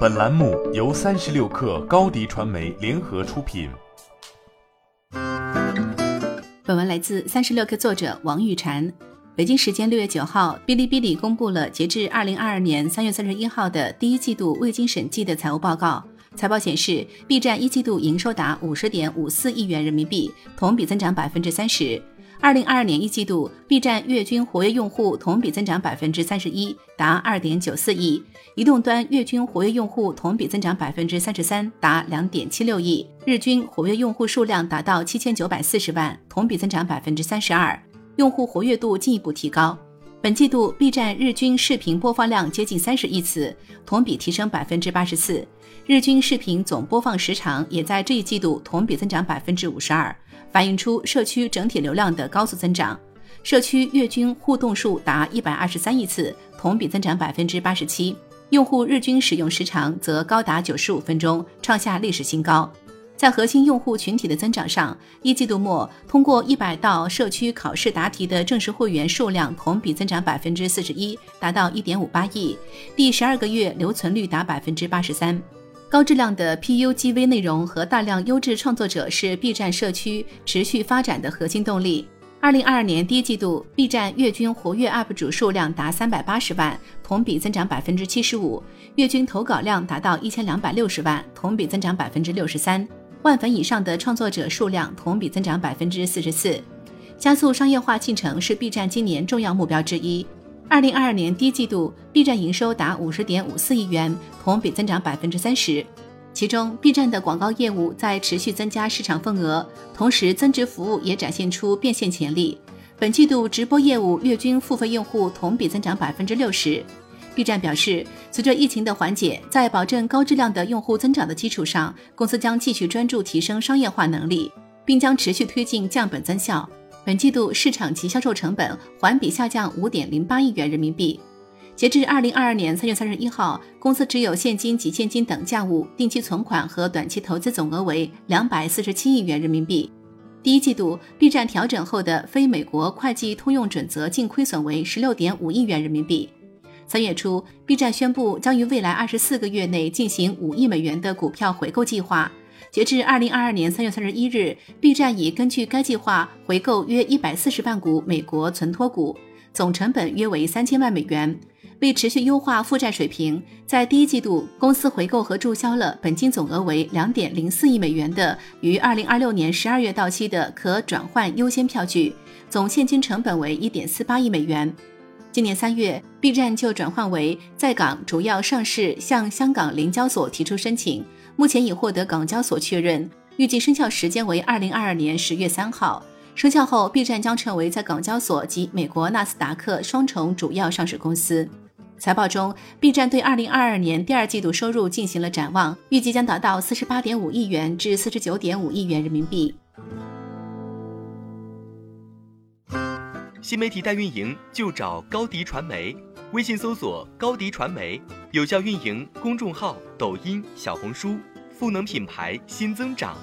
本栏目由三十六氪高低传媒联合出品。本文来自三十六氪作者王玉婵。北京时间六月九号，哔哩哔哩公布了截至二零二二年三月三十一号的第一季度未经审计的财务报告。财报显示，B 站一季度营收达五十点五四亿元人民币，同比增长百分之三十。二零二二年一季度，B 站月均活跃用户同比增长百分之三十一，达二点九四亿；移动端月均活跃用户同比增长百分之三十三，达两点七六亿；日均活跃用户数量达到七千九百四十万，同比增长百分之三十二，用户活跃度进一步提高。本季度 B 站日均视频播放量接近三十亿次，同比提升百分之八十四；日均视频总播放时长也在这一季度同比增长百分之五十二。反映出社区整体流量的高速增长，社区月均互动数达一百二十三亿次，同比增长百分之八十七。用户日均使用时长则高达九十五分钟，创下历史新高。在核心用户群体的增长上，一季度末通过一百道社区考试答题的正式会员数量同比增长百分之四十一，达到一点五八亿。第十二个月留存率达百分之八十三。高质量的 PUGV 内容和大量优质创作者是 B 站社区持续发展的核心动力。二零二二年第一季度，B 站月均活跃 UP 主数量达三百八十万，同比增长百分之七十五；月均投稿量达到一千两百六十万，同比增长百分之六十三。万粉以上的创作者数量同比增长百分之四十四。加速商业化进程是 B 站今年重要目标之一。二零二二年第一季度，B 站营收达五十点五四亿元，同比增长百分之三十。其中，B 站的广告业务在持续增加市场份额，同时增值服务也展现出变现潜力。本季度直播业务月均付费用户同比增长百分之六十。B 站表示，随着疫情的缓解，在保证高质量的用户增长的基础上，公司将继续专注提升商业化能力，并将持续推进降本增效。本季度市场及销售成本环比下降五点零八亿元人民币。截至二零二二年三月三十一号，公司持有现金及现金等价物、定期存款和短期投资总额为两百四十七亿元人民币。第一季度，B 站调整后的非美国会计通用准则净亏损为十六点五亿元人民币。三月初，B 站宣布将于未来二十四个月内进行五亿美元的股票回购计划。截至二零二二年三月三十一日，B 站已根据该计划回购约一百四十万股美国存托股，总成本约为三千万美元。为持续优化负债水平，在第一季度，公司回购和注销了本金总额为两点零四亿美元的于二零二六年十二月到期的可转换优先票据，总现金成本为一点四八亿美元。今年三月，B 站就转换为在港主要上市，向香港联交所提出申请。目前已获得港交所确认，预计生效时间为二零二二年十月三号。生效后，B 站将成为在港交所及美国纳斯达克双重主要上市公司。财报中，B 站对二零二二年第二季度收入进行了展望，预计将达到四十八点五亿元至四十九点五亿元人民币。新媒体代运营就找高迪传媒，微信搜索高迪传媒，有效运营公众号、抖音、小红书。赋能品牌新增长。